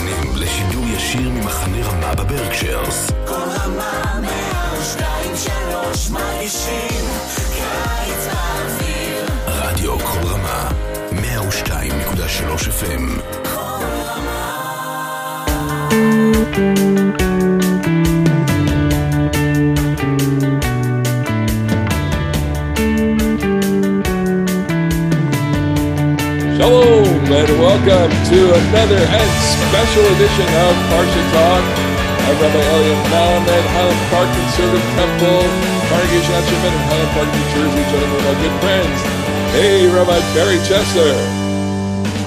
מאזינים לשידור ישיר ממחנה רמה בברקשיירס. כל רמה מהשתיים שלוש מרגישים קיץ באוויר רדיו כל רמה, 102.3 FM. כל רמה and welcome to another and special edition of Parsha Talk. I'm Rabbi Eliot Malomet, Highland Park Conservative Temple, Congregation at Sherman in Highland Park, New Jersey, joining with my good friends. Hey, Rabbi Barry Chesler,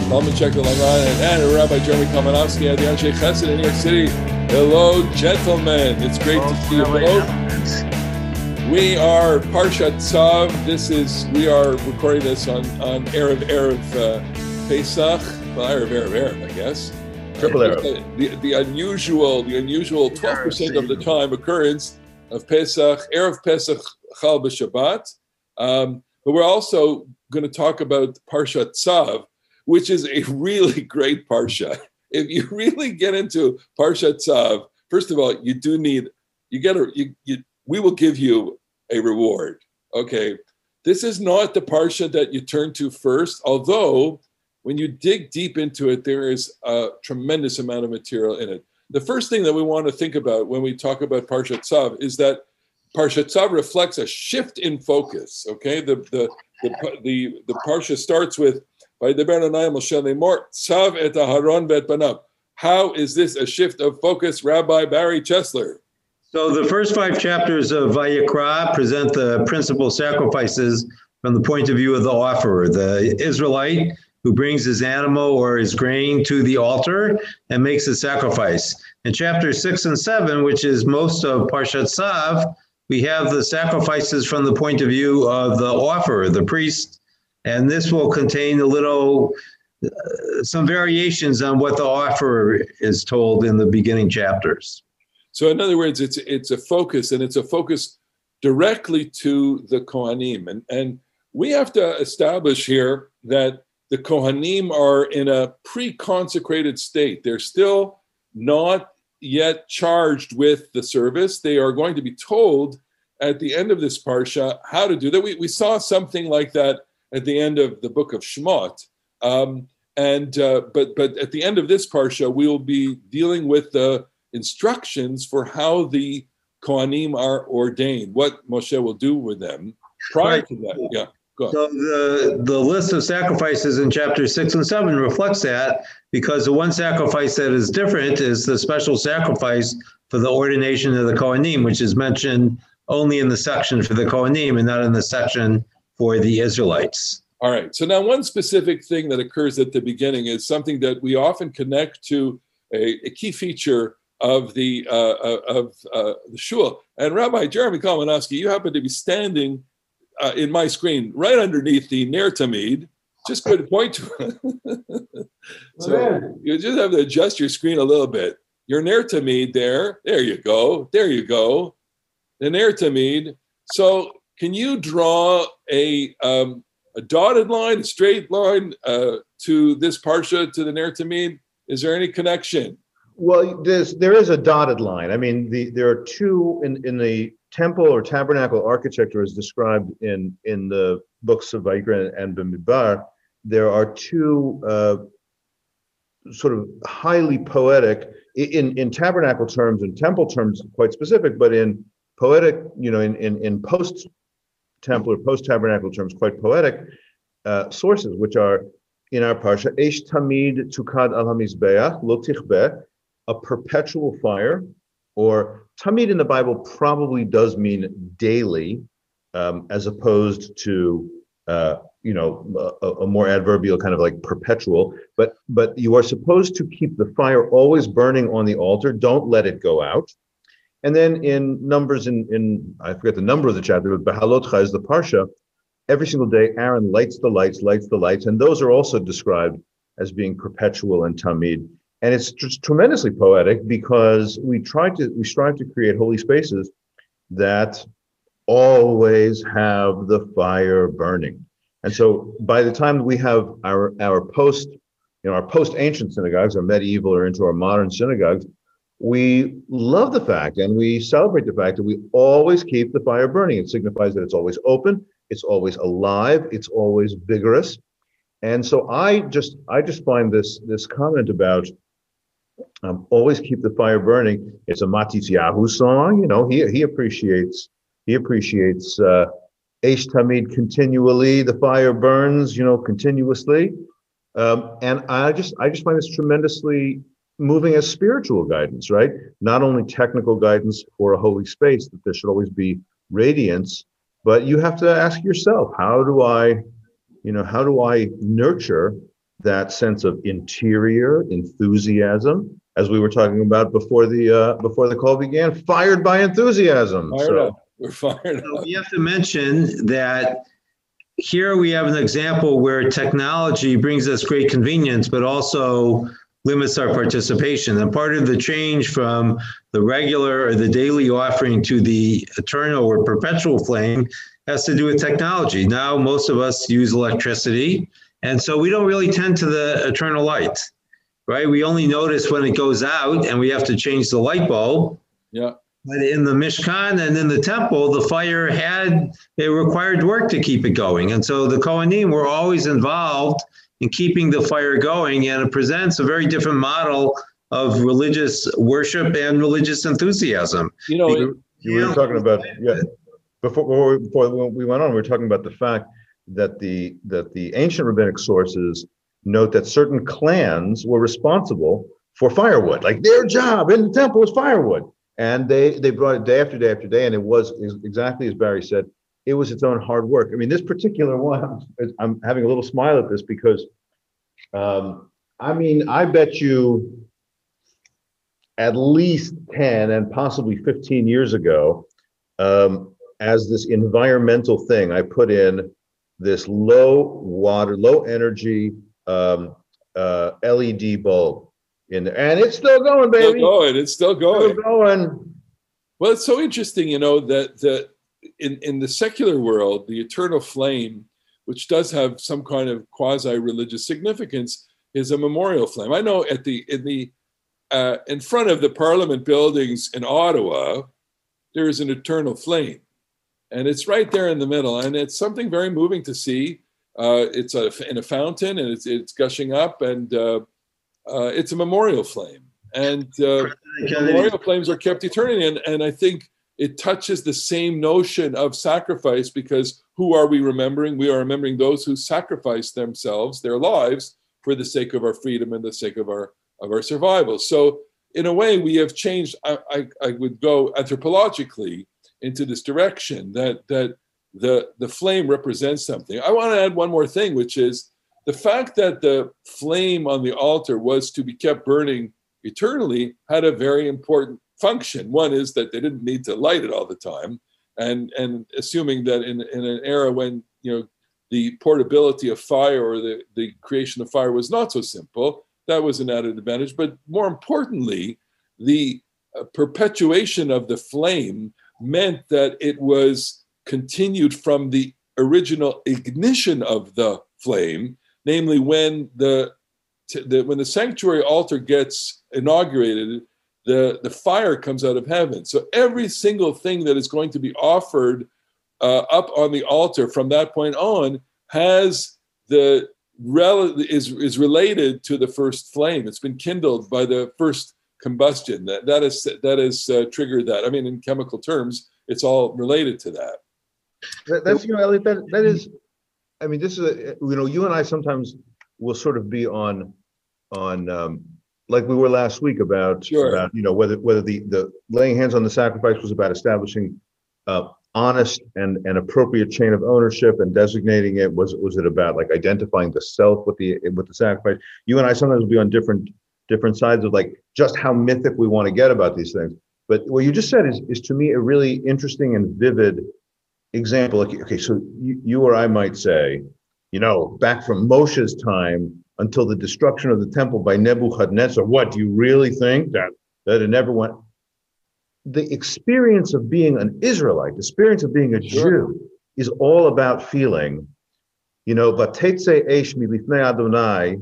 Talmud Check the Long Island, and Rabbi Jeremy Kalmanofsky at the Ansche Chesed in New York City. Hello, gentlemen. It's great to see you both. We are Parshat Tzav. This is we are recording this on on erev erev uh, Pesach. Well, erev erev erev, I guess. Triple Uh, erev. The, the unusual the unusual twelve percent of the time occurrence of Pesach erev Pesach Chal b'Shabbat. Um, but we're also going to talk about Parshat Tzav, which is a really great parsha. If you really get into Parshat Tzav, first of all, you do need you get a you, you we will give you a reward. Okay. This is not the parsha that you turn to first, although when you dig deep into it, there is a tremendous amount of material in it. The first thing that we want to think about when we talk about Parsha Tzav is that Parsha Tzav reflects a shift in focus. Okay, the the the the, the parsha starts with "Vayidaber Adonai Moshe Lemor Tzav et Aharon v'et banav." How is this a shift of focus, Rabbi Barry Chesler? So the first five chapters of Vayikra present the principal sacrifices from the point of view of the offerer, the Israelite who brings his animal or his grain to the altar and makes a sacrifice. In chapters six and seven, which is most of Parshat Tzav, we have the sacrifices from the point of view of the offerer, the priest, and this will contain a little uh, some variations on what the offerer is told in the beginning chapters. So, in other words, it's it's a focus, and it's a focus directly to the Kohanim, and and we have to establish here that the Kohanim are in a pre-consecrated state. They're still not yet charged with the service. They are going to be told at the end of this parsha how to do that. We we saw something like that at the end of the book of Shemot. Um, and uh, but but at the end of this parsha, we will be dealing with the instructions for how the Kohanim are ordained, what Moshe will do with them. Prior Right. to that, yeah, So the, the list of sacrifices in chapter six and seven reflects that because the one sacrifice that is different is the special sacrifice for the ordination of the Kohanim, which is mentioned only in the section for the Kohanim and not in the section for the Israelites. All right. So now, one specific thing that occurs at the beginning is something that we often connect to a, a key feature of the uh, uh, of uh, the shul. And Rabbi Jeremy Kalmanofsky, you happen to be standing uh, in my screen right underneath the Ner Tamid. Just go to point to it. so you just have to adjust your screen a little bit. Your Ner Tamid there. There you go. There you go. The Ner Tamid. So can you draw a um, a dotted line, a straight line uh, to this parsha to the Ner Tamid? Is there any connection? Well, there's there is a dotted line. I mean, the there are two in in the temple or tabernacle architecture as described in in the books of Vayikra and Bamidbar. There are two uh, sort of highly poetic in in tabernacle terms and temple terms, quite specific, but in poetic, you know, in in in post temple or post tabernacle terms, quite poetic uh, sources, which are in our parsha, Eish Tamid Tukad al Hamizbeach Lo Tichbeh, a perpetual fire, or Tamid in the Bible probably does mean daily, um, as opposed to uh, you know a, a more adverbial kind of like perpetual. But but you are supposed to keep the fire always burning on the altar. Don't let it go out. And then in numbers in in I forget the number of the chapter, but Behalotcha is the parsha. Every single day, Aaron lights the lights, lights the lights, and those are also described as being perpetual and tamid. And it's just tremendously poetic because we try to we strive to create holy spaces that always have the fire burning. And so by the time we have our our post you know, our post-ancient synagogues, our medieval or into our modern synagogues, we love the fact and we celebrate the fact that we always keep the fire burning. It signifies that it's always open, it's always alive, it's always vigorous. And so I just I just find this this comment about um, always keep the fire burning. It's a Matisyahu song, you know. He he appreciates he appreciates uh, Eish Tamid continually. The fire burns, you know, continuously. Um, and I just I just find this tremendously moving as spiritual guidance, right? Not only technical guidance for a holy space that there should always be radiance, but you have to ask yourself, how do I, you know, how do I nurture that sense of interior enthusiasm, as we were talking about before the uh, before the call began, fired by enthusiasm. Fired So- up. We're fired So up. we have to mention that here we have an example where technology brings us great convenience, but also limits our participation. And part of the change from the regular or the daily offering to the eternal or perpetual flame has to do with technology. Now, most of us use electricity, and so we don't really tend to the eternal light, right? We only notice when it goes out and we have to change the light bulb. Yeah. But in the Mishkan and in the temple, the fire had, it required work to keep it going. And so the Kohanim were always involved in keeping the fire going, and it presents a very different model of religious worship and religious enthusiasm. You know, it- You you were talking about, yeah, before, before, before we went on, we were talking about the fact that the, that the ancient rabbinic sources note that certain clans were responsible for firewood, like their job in the temple was firewood. And they, they brought it day after day after day, and it was exactly as Barry said, it was its own hard work. I mean, this particular one, I'm having a little smile at this because, um, I mean, I bet you at least 10 and possibly 15 years ago, um, as this environmental thing, I put in this low water, low energy um, uh, LED bulb in there, and it's still going, still baby. going. It's still Still going. going. Well, it's so interesting, you know, that that in in the secular world, the eternal flame, which does have some kind of quasi-religious significance, is a memorial flame. I know at the in the uh, in front of the Parliament buildings in Ottawa, there is an eternal flame, and it's right there in the middle, and it's something very moving to see. Uh, it's a, in a fountain, and it's it's gushing up, and uh, uh, it's a memorial flame, and. Uh, memorial flames are kept eternally and, and i think it touches the same notion of sacrifice because who are we remembering? We are remembering those who sacrificed themselves their lives for the sake of our freedom and the sake of our of our survival. So in a way we have changed i i, I would go anthropologically into this direction that that the the flame represents something i want to add one more thing which is the fact that the flame on the altar was to be kept burning eternally had a very important function. One is that they didn't need to light it all the time, and and assuming that in in an era when you know the portability of fire or the the creation of fire was not so simple, that was an added advantage. But more importantly, the uh, perpetuation of the flame meant that it was continued from the original ignition of the flame, namely when the the, when the sanctuary altar gets inaugurated, the, the fire comes out of heaven. So every single thing that is going to be offered uh, up on the altar from that point on has the is is related to the first flame. It's been kindled by the first combustion. That that is that has uh, triggered that. I mean, in chemical terms, it's all related to that. That, that's you know, Eliot. That that is. I mean, this is a, you know, you and I sometimes will sort of be on on um, like we were last week about Sure. about you know whether whether the the laying hands on the sacrifice was about establishing uh, honest and and appropriate chain of ownership and designating it was was it about like identifying the self with the with the sacrifice. You and I sometimes will be on different different sides of like just how mythic we want to get about these things. But what you just said is is to me a really interesting and vivid example. Like, okay, so you, you or I might say, you know, back from Moshe's time until the destruction of the temple by Nebuchadnezzar, what do you really think that that it never went? The experience of being an Israelite, the experience of being a Sure. Jew, is all about feeling, you know, "Vatetse eish milifnei Adonai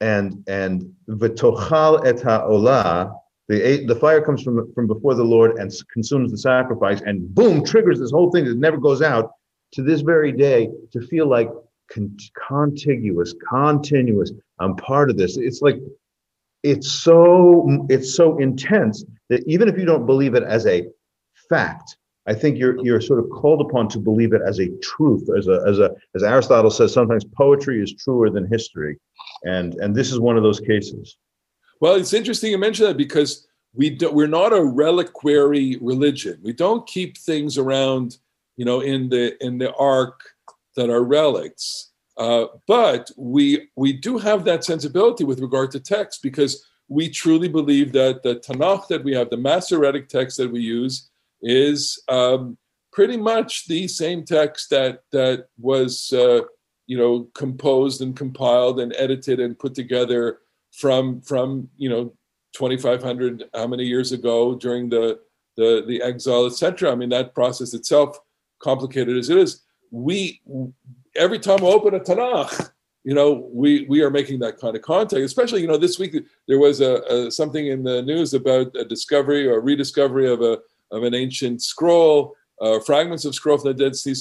and and v'tochal et ha'olah. The, the fire comes from, from before the Lord and consumes the sacrifice, and boom, triggers this whole thing that never goes out to this very day to feel like con- contiguous, continuous. I'm part of this. It's like it's so it's so intense that even if you don't believe it as a fact, I think you're you're sort of called upon to believe it as a truth, as a as a as Aristotle says, sometimes poetry is truer than history, and and this is one of those cases. Well, it's interesting you mention that because we do, we're not a reliquary religion. We don't keep things around, you know, in the in the ark that are relics. Uh, but we we do have that sensibility with regard to text because we truly believe that the Tanakh that we have, the Masoretic text that we use, is um, pretty much the same text that that was uh, you know composed and compiled and edited and put together from from you know 2500 how many years ago during the the the exile etc i mean that process itself complicated as it is we every time we open a Tanakh, you know, we we are making that kind of contact. Especially, you know, this week there was a, a something in the news about a discovery or a rediscovery of a of an ancient scroll, uh, fragments of scroll from the Dead Sea,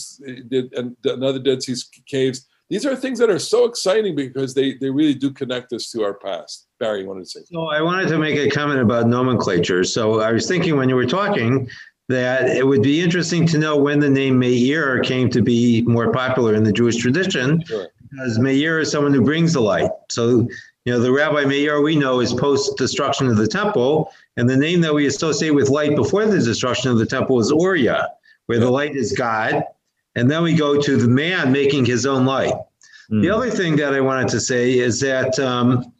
did and another Dead Sea caves. These are things that are so exciting because they they really do connect us to our past. Barry, you wanted to say? So I wanted to make a comment about nomenclature. So I was thinking when you were talking that it would be interesting to know when the name Meir came to be more popular in the Jewish tradition, Sure. because Meir is someone who brings the light. So, you know, the Rabbi Meir we know is post destruction of the temple, and the name that we associate with light before the destruction of the temple is Uriah, where the light is God. And then we go to the man making his own light. Hmm. The other thing that I wanted to say is that um,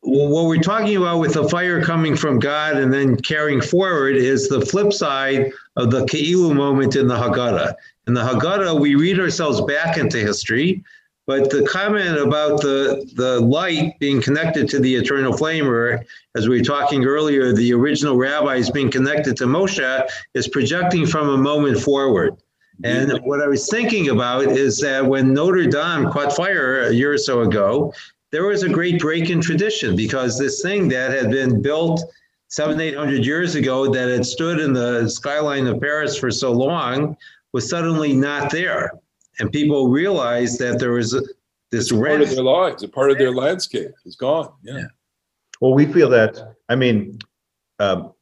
what we're talking about with the fire coming from God and then carrying forward is the flip side of the Keilu moment in the Haggadah. In the Haggadah, we read ourselves back into history, but the comment about the, the light being connected to the eternal flame, or as we were talking earlier, the original rabbis being connected to Moshe, is projecting from a moment forward. And what I was thinking about is that when Notre Dame caught fire a year or so ago, there was a great break in tradition because this thing that had been built seven, eight hundred years ago that had stood in the skyline of Paris for so long was suddenly not there. And people realized that there was a, this Part of their lives, a part of their landscape is gone. Yeah. Well, we feel that. I mean, um,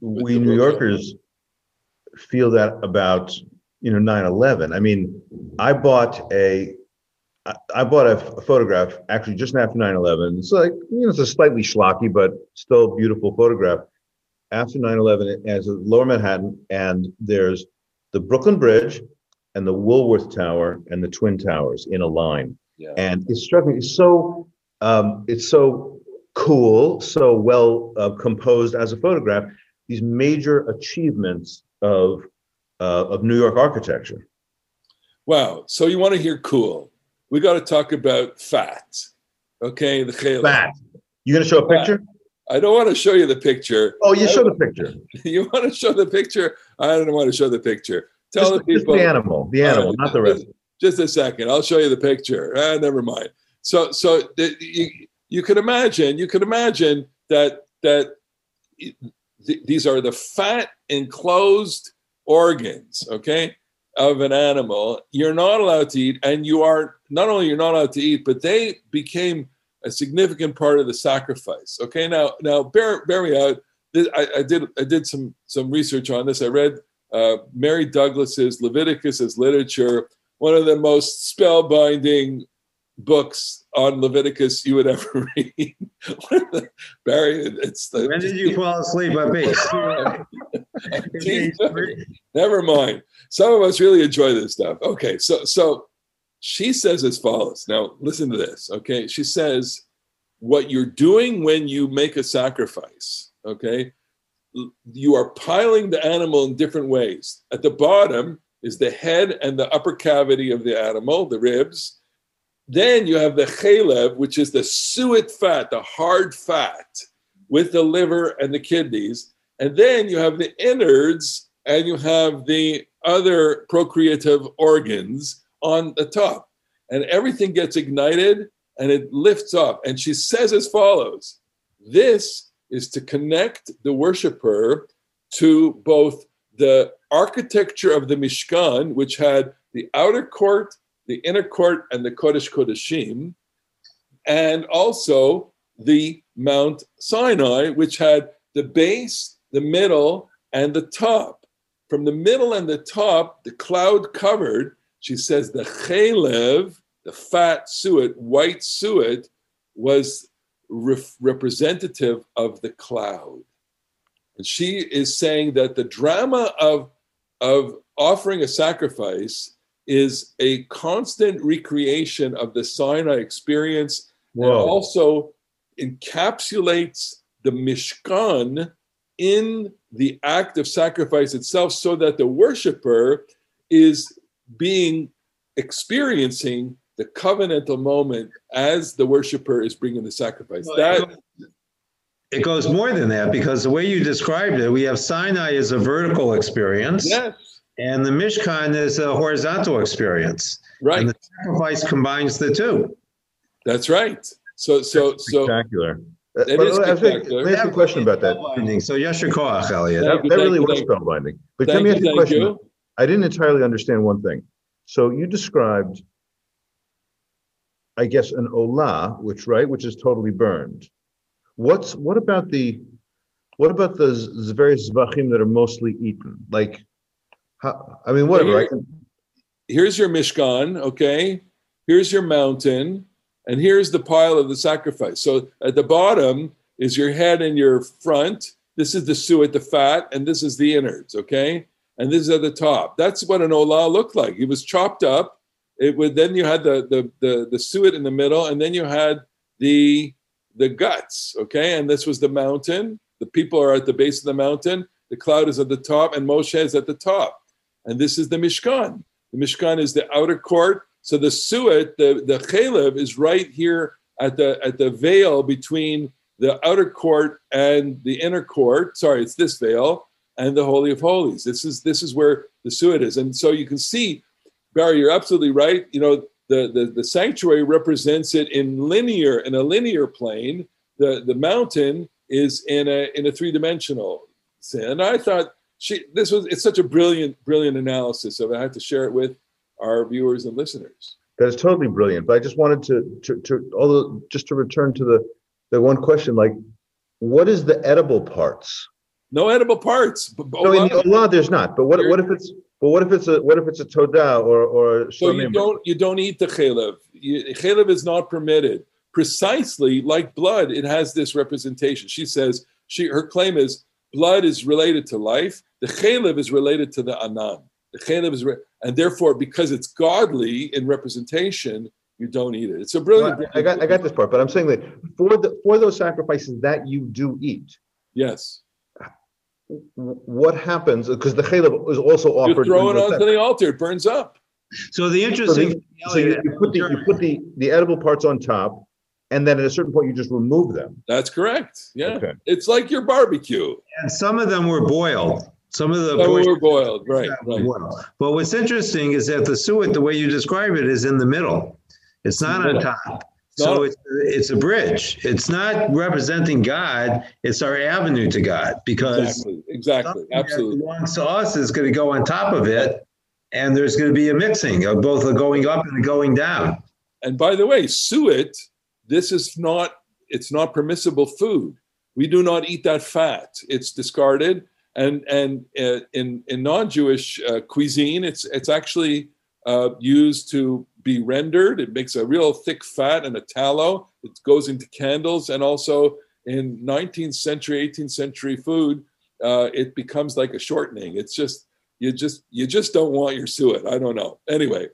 we New Yorkers feel that about you know 9/11. I mean, I bought a I bought a f- a photograph actually just after 9/11. It's like you know it's a slightly schlocky but still beautiful photograph. After 9/11, as a Lower Manhattan, and there's the Brooklyn Bridge and the Woolworth Tower and the Twin Towers in a line Yeah. and it struck me it's so um, it's so cool so well uh, composed as a photograph these major achievements of uh, of new york architecture Wow. So you want to hear cool? We got to talk about fat. Okay, the chayla. fat you gonna show a picture I don't want to show you the picture. oh you show the picture You want to show the picture? I don't want to show the picture. Tell just, the just people. the animal the animal right, not the rest Just a second. I'll show you the picture. Ah, never mind. So, so the, you, you can imagine. You can imagine that that th- these are the fat enclosed organs. Okay, of an animal. You're not allowed to eat, and you are not only you're not allowed to eat, but they became a significant part of the sacrifice. Okay, now now bear bear me out. I, I did I did some some research on this. I read uh, Mary Douglas's Leviticus as literature, one of the most spellbinding books on Leviticus you would ever read. Barry, it's the When did you fall asleep on page? Never mind. Some of us really enjoy this stuff. Okay, so so she says as follows. Now listen to this. Okay, she says what you're doing when you make a sacrifice. Okay, you are piling the animal in different ways. At the bottom is the head and the upper cavity of the animal, the ribs. Then you have the chalev, which is the suet fat, the hard fat, with the liver and the kidneys. And then you have the innards and you have the other procreative organs on the top. And everything gets ignited and it lifts up. And she says as follows This is to connect the worshiper to both the architecture of the Mishkan, which had the outer court, the inner court, and the Kodesh Kodeshim, and also the Mount Sinai, which had the base, the middle, and the top. From the middle and the top, the cloud covered, she says the chalev, the fat suet, white suet, was ref- representative of the cloud. And she is saying that the drama of, of offering a sacrifice is a constant recreation of the Sinai experience and also encapsulates the Mishkan in the act of sacrifice itself so that the worshiper is being experiencing the covenantal moment as the worshiper is bringing the sacrifice. That It goes more than that because the way you described it, we have Sinai as a vertical experience, yes, and the Mishkan is a horizontal experience. right. And the sacrifice combines the two. That's right. So so so spectacular. Uh, It but is I think- spectacular. Let me ask you a question about that. Spellbinding. So Yasher Koach, Eliot. That, you, that really you, was thank you. spellbinding. But let me ask you a question. you. I didn't entirely understand one thing. So you described, I guess, an olah, which right, which is totally burned. What's what about the, what about the z- various zvachim that are mostly eaten? Like, how, I mean, whatever. I can, here's your Mishkan, okay? Here's your mountain, and here's the pile of the sacrifice. So at the bottom is your head and your front. This is the suet, the fat, and this is the innards, okay? And this is at the top. That's what an olah looked like. It was chopped up. It would then you had the the the, the suet in the middle, and then you had the the guts, okay? And this was the mountain. The people are at the base of the mountain. The cloud is at the top, and Moshe is at the top. And this is the Mishkan. The Mishkan is the outer court. So the suet, the, the chalev, is right here at the at the veil between the outer court and the inner court. Sorry, it's this veil and the Holy of Holies. This is this is where the suet is. And so you can see, Barry, you're absolutely right. You know, the, the, the sanctuary represents it in linear, in a linear plane. The the mountain is in a in a three-dimensional sin. And I thought she this was it's such a brilliant, brilliant analysis of it. I have to share it with our viewers and listeners. that is totally brilliant. But I just wanted to, to, to, although just to return to the, the one question, like, what is the edible parts? No edible parts. but- No, in the olah, there's not. But what, what if it's, but what if it's a, what if it's a todah or, or so you don't you don't eat the chalev. You, chalev is not permitted. Precisely like blood, it has this representation. She says she her claim is blood is related to life. The chalev is related to the anan. The chalev is re- and therefore because it's godly in representation, you don't eat it. It's a brilliant. I got, I got this part, but I'm saying that for the, for those sacrifices that you do eat, Yes, what happens, because the chalev is also offered. you offered. throw it in the onto the altar. It burns up. So the So interesting, the- so you, you put the, you put the, the edible parts on top, and then at a certain point, you just remove them. That's correct. Yeah, Okay. it's like your barbecue. and some of them were boiled. Some of the Some portions were boiled, right? were Right. boiled. But what's interesting is that the suet, the way you describe it, is in the middle. It's not on top. So it's it's a bridge. It's not representing God. It's our avenue to God because Exactly. Exactly. Absolutely. belongs to us is going to go on top of it, and there's going to be a mixing of both a going up and a going down. And by the way, suet, this is not it's not permissible food. We do not eat that fat. It's discarded. And and uh, in in non-Jewish uh, cuisine, it's it's actually uh, used to be rendered. It makes a real thick fat and a tallow. It goes into candles, and also in 19th century, 18th century food, uh, it becomes like a shortening. It's just you just you just don't want your suet. I don't know. Anyway,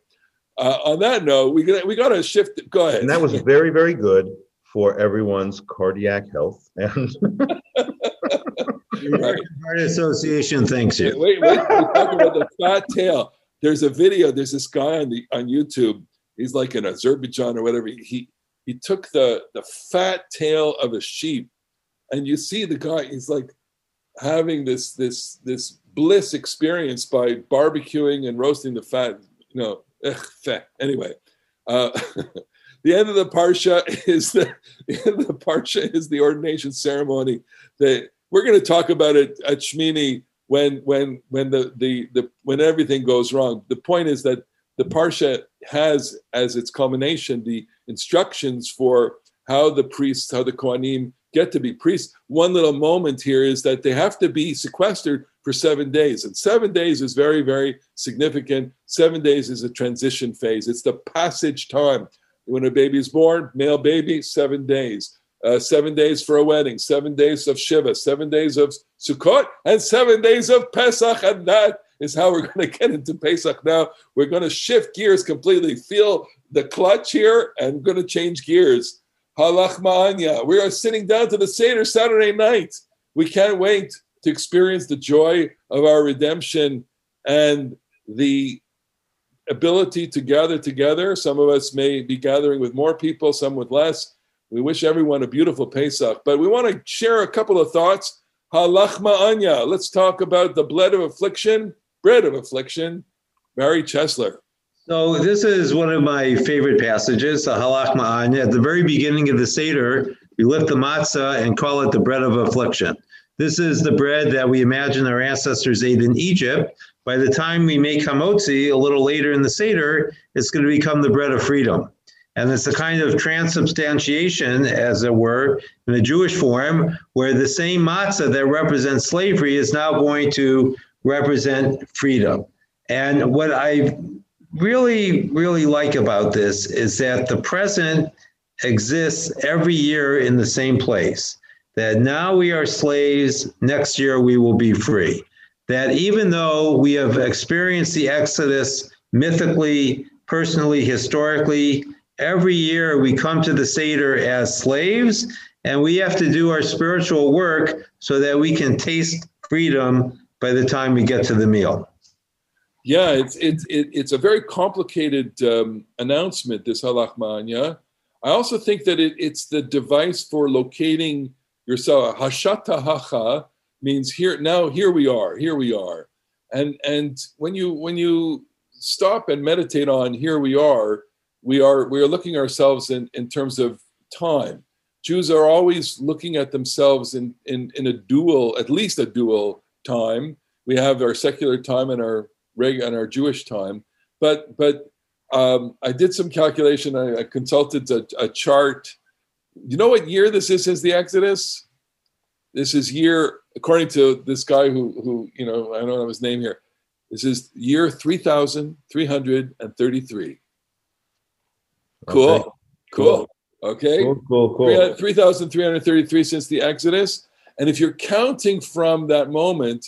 uh, on that note, we got we got to shift. Go ahead. And that was very, very good for everyone's cardiac health. And The American Heart Association thanks you. wait, wait. We're talking about the fat tail. There's a video. There's this guy on the on YouTube. He's like in Azerbaijan or whatever. He he took the the fat tail of a sheep, and you see the guy. He's like having this this this bliss experience by barbecuing and roasting the fat. You know, ugh, fat. Anyway, uh, the end of the parsha is the, the end of the parsha is the ordination ceremony. That we're going to talk about it at Shmini when when when the, the the when everything goes wrong. The point is that the parsha has as its culmination the instructions for how the priests, how the Kohanim get to be priests. One little moment here is that they have to be sequestered for seven days. And seven days is very, very significant. Seven days is a transition phase, it's the passage time. When a baby is born, male baby, seven days. Uh, seven days for a wedding, seven days of Shiva, seven days of Sukkot, and seven days of Pesach. And that is how we're going to get into Pesach now. We're going to shift gears completely, feel the clutch here, and going to change gears. Ha Lachma Anya. We are sitting down to the Seder Saturday night. We can't wait to experience the joy of our redemption and the ability to gather together. Some of us may be gathering with more people, some with less. We wish everyone a beautiful Pesach, but we want to share a couple of thoughts. Ha Lachma Anya. Let's talk about the bread of affliction, bread of affliction. Barry Chesler. So this is one of my favorite passages, the Ha Lachma Anya. At the very beginning of the Seder, we lift the matzah and call it the bread of affliction. This is the bread that we imagine our ancestors ate in Egypt. By the time we make hamotzi a little later in the Seder, it's going to become the bread of freedom. And it's a kind of transubstantiation, as it were, in the Jewish form, where the same matzah that represents slavery is now going to represent freedom. And what I really, really like about this is that the present exists every year in the same place. That now we are slaves, next year we will be free. That even though we have experienced the Exodus mythically, personally, historically, every year we come to the Seder as slaves, and we have to do our spiritual work so that we can taste freedom by the time we get to the meal. Yeah, it's it's it's a very complicated um, announcement. This ha lachma anya. I also think that it, it's the device for locating yourself. Hashata hacha means here now. Here we are. Here we are. And and when you when you stop and meditate on here we are, we are we are looking ourselves in in terms of time. Jews are always looking at themselves in in in a dual, at least a dual time. We have our secular time and our on our Jewish time. But but um, I did some calculation. I, I consulted a, a, chart. You know what year this is since the Exodus? This is year, according to this guy who who you know I don't know his name here. This is year three thousand three hundred and thirty-three. Cool. Okay. Cool. Okay. Cool, cool, cool. 3,333 since the Exodus. And if you're counting from that moment,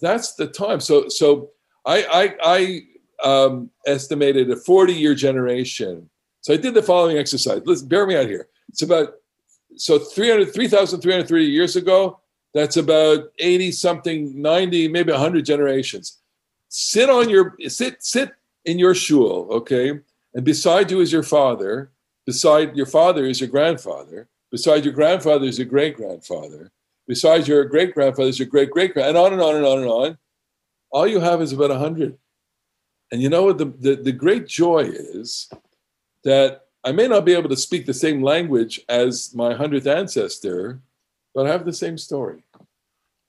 that's the time. So, so I, I, I um, estimated a 40 year generation. So I did the following exercise. Listen, bear me out here. It's about, so 300, 3,330 years ago, that's about 80 something, 90, maybe 100 generations. Sit on your, sit, sit in your shul, okay? And beside you is your father. Beside your father is your grandfather. Beside your grandfather is your great grandfather. Beside your great grandfather is your great great grand, and on and on and on and on all you have is about 100. And you know what? The, the, the great joy is that I may not be able to speak the same language as my 100th ancestor, but I have the same story.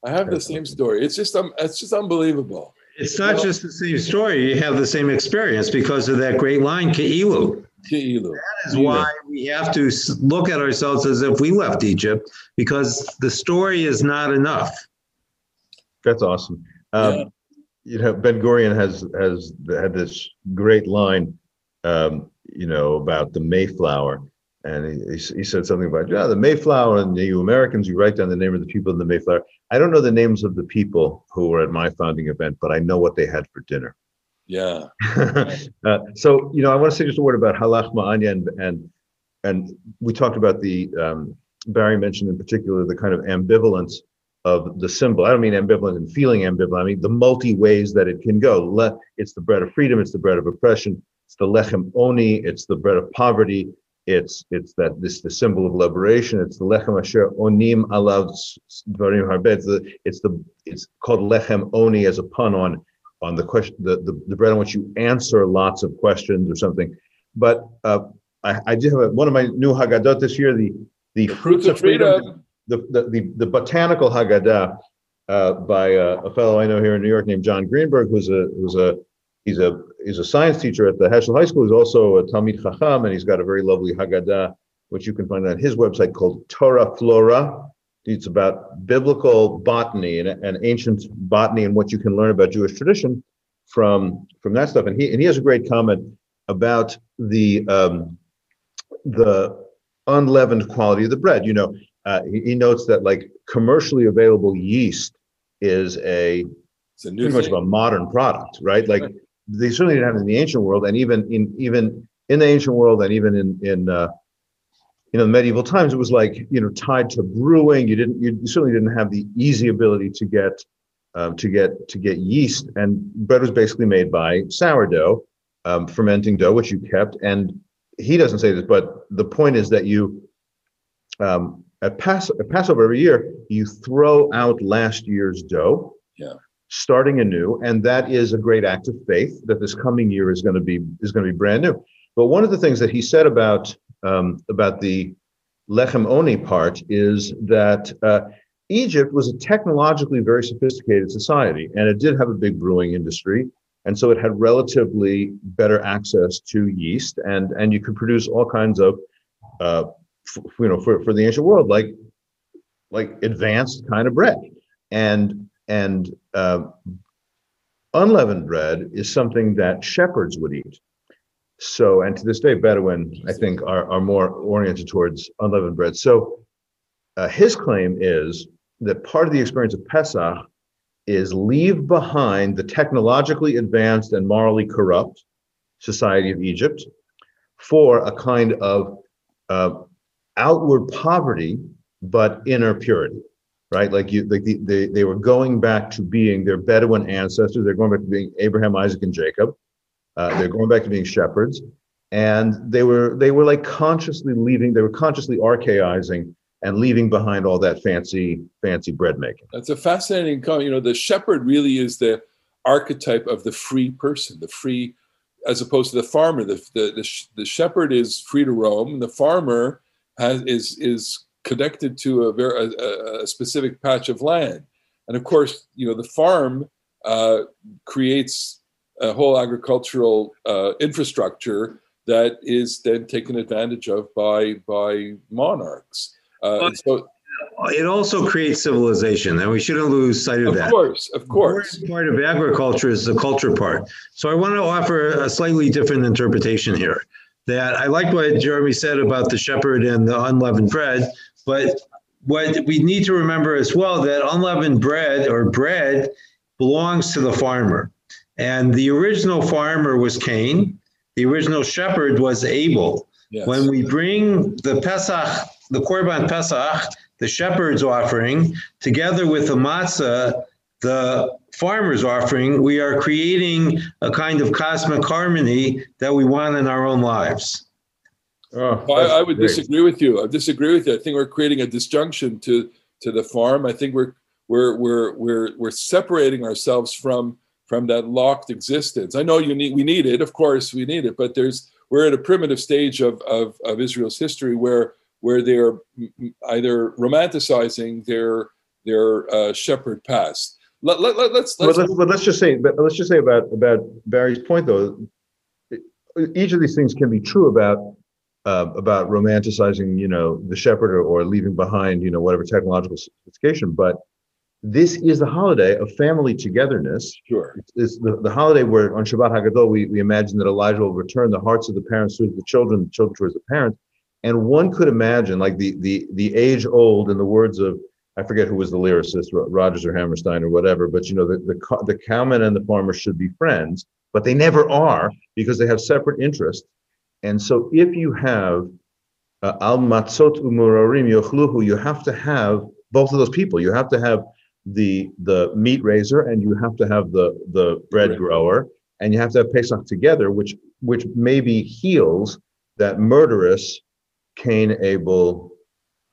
I have the same story. It's just, um, it's just unbelievable. It's not well, just the same story. You have the same experience because of that great line, Ke'ilu. Ke'ilu. That is why we have to look at ourselves as if we left Egypt because the story is not enough. That's awesome. Um, yeah you know, Ben Gurion has has had this great line, um, you know, about the Mayflower, and he, he said something about yeah, the Mayflower, and you Americans, you write down the name of the people in the Mayflower. I don't know the names of the people who were at my founding event, but I know what they had for dinner. Yeah. uh, so you know, I want to say just a word about ha lachma anya, and and and we talked about the um, Barry mentioned in particular the kind of ambivalence of the symbol. I don't mean ambivalent and feeling ambivalent. I mean the multi ways that it can go. Le- it's the bread of freedom. It's the bread of oppression. It's the lechem oni. It's the bread of poverty. It's it's that this the symbol of liberation. It's the lechem asher onim alav dvarim harbeh. It's the it's called lechem oni as a pun on on the question the, the, the bread on which you answer lots of questions or something. But uh, I, I do have a, one of my new Haggadot this year, the the, Fruits of freedom. the, the, the, the botanical Haggadah uh, by uh, a fellow I know here in New York named John Greenberg, who's a who's a he's a he's a science teacher at the Heschel High School. He's also a Talmid Chacham, and he's got a very lovely Haggadah, which you can find on his website called Torah Flora. It's about biblical botany and, and ancient botany and what you can learn about Jewish tradition from from that stuff. And he and he has a great comment about the um, the unleavened quality of the bread. You know, uh, he, he notes that like commercially available yeast is a It's a new pretty much of a modern product, right? Like they certainly didn't have it in the ancient world, and even in even in the ancient world, and even in in uh, you know the medieval times, it was like you know tied to brewing. You didn't you certainly didn't have the easy ability to get um, to get to get yeast, and bread was basically made by sourdough, um, fermenting dough, which you kept. And he doesn't say this, but the point is that you um, at, Pass- at Passover every year you throw out last year's dough starting anew and that is a great act of faith that this coming year is going to be is going to be brand new. But one of the things that he said about um, about the lechem oni part is that uh, egypt was a technologically very sophisticated society and it did have a big brewing industry and so it had relatively better access to yeast and and you could produce all kinds of uh, f- you know for, for the ancient world like like advanced kind of bread. And and uh, unleavened bread is something that shepherds would eat. So, and to this day, Bedouin, I think, are, are more oriented towards unleavened bread. So, uh, his claim is that part of the experience of Pesach is leave behind the technologically advanced and morally corrupt society of Egypt for a kind of uh, outward poverty, but inner purity right? Like you, like the, they, they were going back to being their Bedouin ancestors. They're going back to being Abraham, Isaac, and Jacob. Uh, they're going back to being shepherds, and they were they were like consciously leaving. They were consciously archaizing and leaving behind all that fancy fancy bread making. That's a fascinating comment. You know, the shepherd really is the archetype of the free person, the free, as opposed to the farmer. The the the, the shepherd is free to roam. The farmer has is is connected to a very a, a- specific patch of land, and of course, you know, the farm uh, creates a whole agricultural uh, infrastructure that is then taken advantage of by by monarchs. Uh, so, It also creates civilization, and we shouldn't lose sight of of that. Of course, of course. part of agriculture is the culture part. So I want to offer a slightly different interpretation here. That I like what Jeremy said about the shepherd and the unleavened bread, but what we need to remember as well that unleavened bread or bread belongs to the farmer. And the original farmer was Cain. The original shepherd was Abel. Yes. When we bring the Pesach, the Korban Pesach, the shepherd's offering, together with the matzah, the farmer's offering, we are creating a kind of cosmic harmony that we want in our own lives. Oh, Well, I, I would great. disagree with you. I disagree with you. I think we're creating a disjunction to to the farm. I think we're we're we're we're we're separating ourselves from from that locked existence. I know you need we need it, of course we need it, but there's we're at a primitive stage of of, of Israel's history where where they're m- m- either romanticizing their their uh, shepherd past. Let, let, let, let's let's let's, let's just say, but let's just say about about Barry's point though. Each of these things can be true about uh, about romanticizing, you know, the shepherd or, or leaving behind, you know, whatever technological sophistication. But this is the holiday of family togetherness. sure. It's the, the holiday where on Shabbat HaGadol we, we imagine that Elijah will return the hearts of the parents towards the children, the children towards the parents. And one could imagine, like the the the age old, in the words of I forget who was the lyricist, Ro- Rodgers or Hammerstein or whatever, but you know the the, the cowman and the farmer should be friends, but they never are because they have separate interests. And so if you have uh, al matzot umurarim yochluhu, you have to have both of those people. You have to have the the meat raiser and you have to have the the bread Right. grower and you have to have Pesach together, which which maybe heals that murderous Cain Abel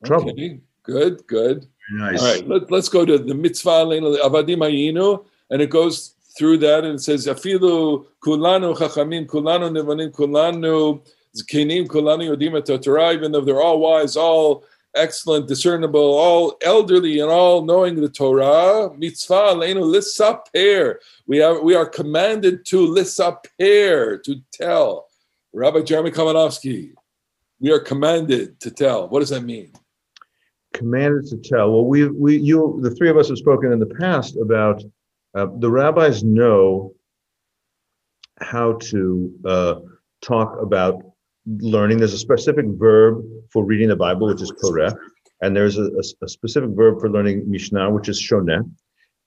trouble. Okay. Good. Good. Nice. All right, let, let's go to the mitzvah avadim hayinu, and it goes through that and it says afilu kulanu chachamim kulanu nevanim kulanu Zkenim kulani yodim et even though they're all wise, all excellent, discernible, all elderly, and all knowing the Torah. Mitzvah aleinu lissaper. We are we are commanded to lissaper to tell. Rabbi Jeremy Kalmanofsky, we are commanded to tell. What does that mean? Commanded to tell. Well, we, we, you, the three of us have spoken in the past about uh, the rabbis know how to uh, talk about learning. There's a specific verb for reading the Bible, which is koreh, and there's a, a, specific verb for learning Mishnah, which is shoneh,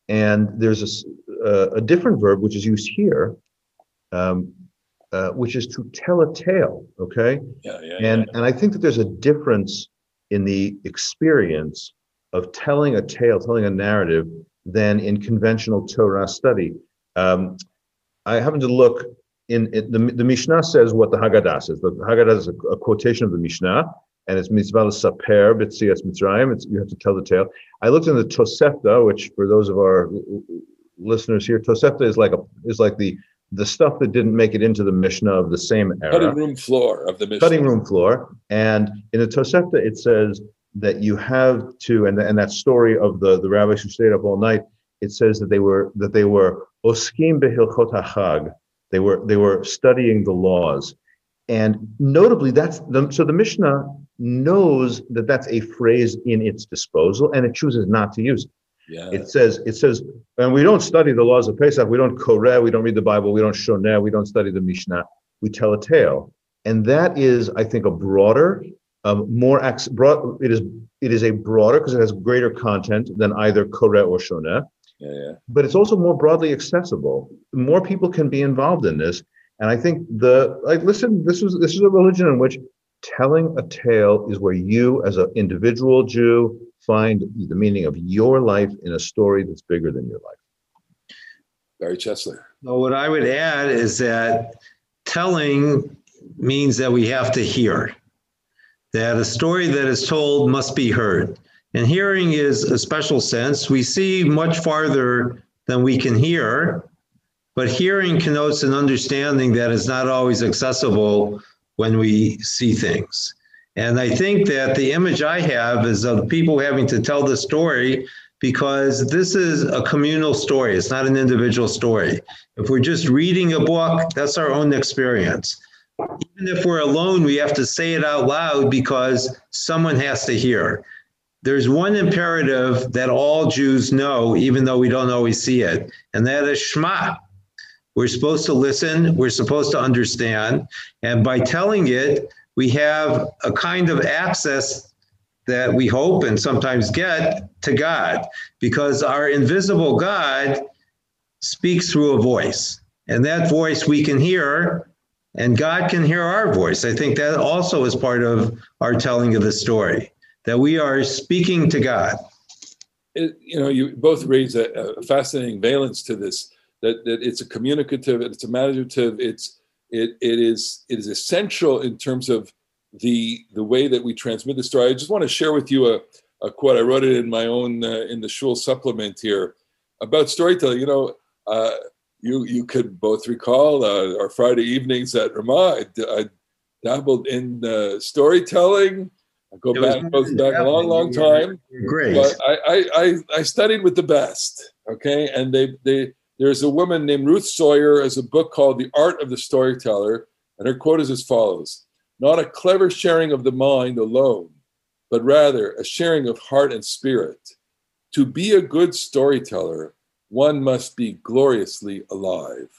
and there's a, uh, a different verb which is used here, um, uh, which is to tell a tale. Okay, Yeah, yeah. and and I think that there's a difference in the experience of telling a tale, telling a narrative, than in conventional Torah study. Um, I happened to look in, in the the Mishnah says what the Haggadah says. The Haggadah is a, a quotation of the Mishnah, and it's mitzvah saper b'tzias mitzrayim. It's you have to tell the tale. I looked in the Tosefta, which for those of our listeners here, Tosefta is like a is like the the stuff that didn't make it into the Mishnah of the same era Cutting room floor of the Mishnah. cutting room floor. And in the Tosefta, it says that you have to, and, and that story of the, the rabbis who stayed up all night, it says that they were that they were oskim behilchot hachag. They were they were studying the laws, and notably, that's the, so the Mishnah knows that that's a phrase in its disposal, and it chooses not to use it. Yeah. It says, it says, and we don't study the laws of Pesach. We don't koreh. We don't read the Bible. We don't shoneh. We don't study the Mishnah. We tell a tale, and that is, I think, a broader, um, more ac- broad. It is, it is a broader because it has greater content than either koreh or shoneh. yeah, yeah. But it's also more broadly accessible. More people can be involved in this, and I think the like. Listen, this is this is a religion in which telling a tale is where you, as an individual Jew, find the meaning of your life in a story that's bigger than your life. Barry Chesler. Well, what I would add is that telling means that we have to hear, that a story that is told must be heard. And hearing is a special sense. We see much farther than we can hear, but hearing connotes an understanding that is not always accessible when we see things. And I think that the image I have is of people having to tell the story because this is a communal story. It's not an individual story. If we're just reading a book, that's our own experience. Even if we're alone, we have to say it out loud because someone has to hear. There's one imperative that all Jews know, even though we don't always see it, and that is Shema. We're supposed to listen, we're supposed to understand, and by telling it, we have a kind of access that we hope and sometimes get to God because our invisible God speaks through a voice. And that voice we can hear, and God can hear our voice. I think that also is part of our telling of the story, that we are speaking to God. It, you know, you both raise a, a fascinating valence to this. That, that it's a communicative, it's imaginative, it's it it is it is essential in terms of the the way that we transmit the story. I just want to share with you a, a quote. I wrote it in my own uh, in the shul supplement here about storytelling. You know, uh, you you could both recall uh, our Friday evenings at Ramah. I, I dabbled in uh, storytelling. I go It back goes back a long, long time. Great. But I, I, I, I studied with the best. Okay, and they they there's a woman named Ruth Sawyer has a book called The Art of the Storyteller, and her quote is as follows: "Not a clever sharing of the mind alone, but rather a sharing of heart and spirit. To be a good storyteller, one must be gloriously alive."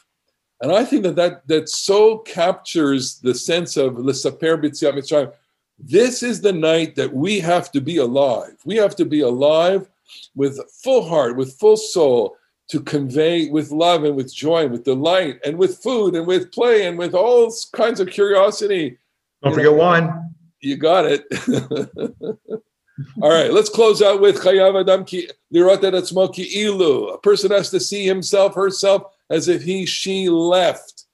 And I think that that, that so captures the sense of l'saper b'tziat mitzrayim. This is the night that we have to be alive. We have to be alive with full heart, with full soul, to convey with love and with joy and with delight and with food and with play and with all kinds of curiosity. Don't You forget know, wine. You got it. all right, let's close out with Chayav Adam ki lirot et ki ilu. A person has to see himself, herself, as if he, she left.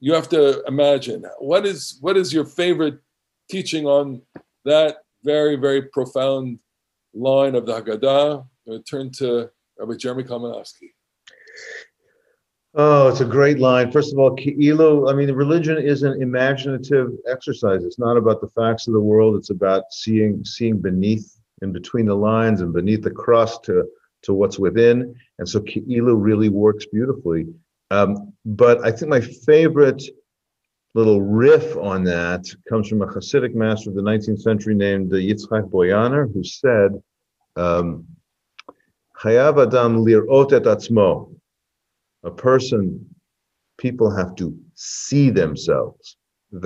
You have to imagine what is what is your favorite teaching on that very very profound line of the Haggadah. I'm going to turn to Rabbi Jeremy Kalmanofsky. Oh, it's a great line. First of all, Ki'ilu, I mean, religion is an imaginative exercise. It's not about the facts of the world. It's about seeing seeing beneath and between the lines and beneath the crust to, to what's within. And so Ki'ilu really works beautifully. Um, but I think my favorite little riff on that comes from a Hasidic master of the 19th century named Yitzhak Boyaner, who said, um, Chayav Adam lirot et atzmo a person, people have to see themselves. And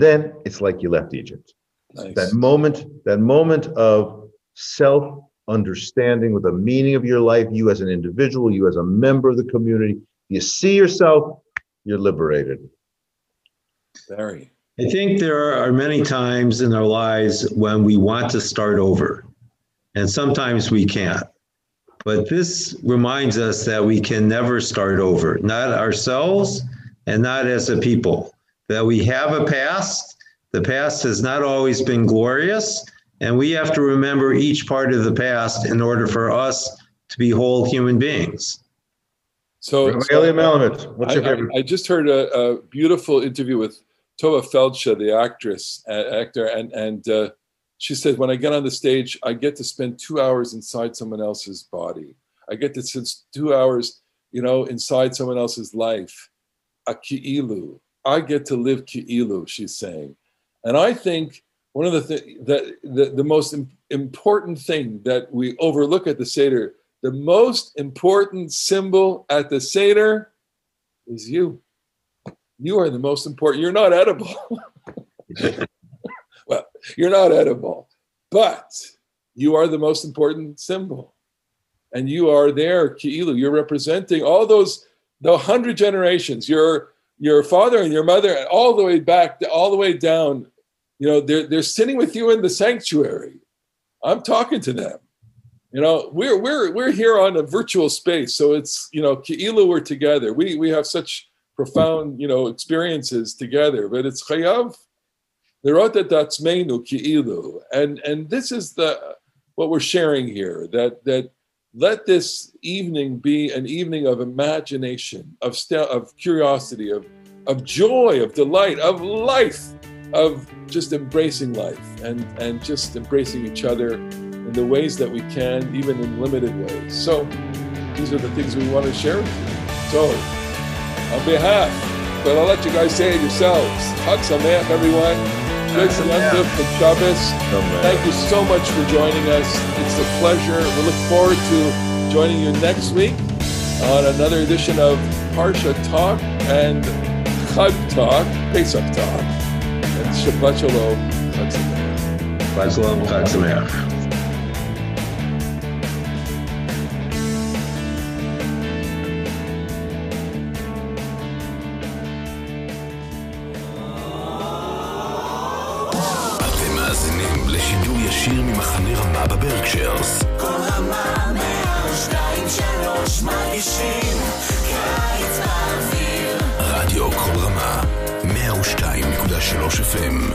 then it's like you left Egypt. Nice. That moment, that moment of self understanding with the meaning of your life, you as an individual, you as a member of the community, you see yourself, you're liberated. Very. I think there are many times in our lives when we want to start over, and sometimes we can't. But this reminds us that we can never start over, not ourselves and not as a people, that we have a past. The past has not always been glorious, and we have to remember each part of the past in order for us to be whole human beings. So, Rabbi so Elia what's I, your I- favorite? I just heard a, a beautiful interview with Tovah Feldshuh, the actress, uh, actor, and and uh, she said, when I get on the stage, I get to spend two hours inside someone else's body. I get to spend two hours, you know, inside someone else's life. A ki'ilu. I get to live ki'ilu, she's saying. And I think one of the things that the, the most important thing that we overlook at the Seder, the most important symbol at the Seder is you. You are the most important. You're not edible. you're not edible, but you are the most important symbol. And you are there, Ki'ilu. You're representing all those, the hundred generations. Your your father and your mother, all the way back, all the way down. You know, they're they're sitting with you in the sanctuary. I'm talking to them. You know, we're we're we're here on a virtual space, so it's you know, Ki'ilu, we're together. We we have such profound you know experiences together, but it's chayav. And and this is the what we're sharing here. That that let this evening be an evening of imagination, of st- of curiosity, of of joy, of delight, of life, of just embracing life and and just embracing each other in the ways that we can, even in limited ways. So these are the things we want to share with you. So on behalf, but I'll let you guys say it yourselves. Chag Sameach, everyone. Good Chag Sameach. Yom Tov and Shabbos. Thank you so much for joining us. It's a pleasure. We look forward to joining you next week on another edition of Parsha Talk and Chag Talk, Pesach Talk. And Shabbat Shalom. Chag Sameach. Shabbat Shalom, Chag Sameach. ממחנה רמה בברקשיירס. כל רמה מאה ושתיים שלוש מרגישים קיץ באוויר רדיו כל רמה, 102.3 FM,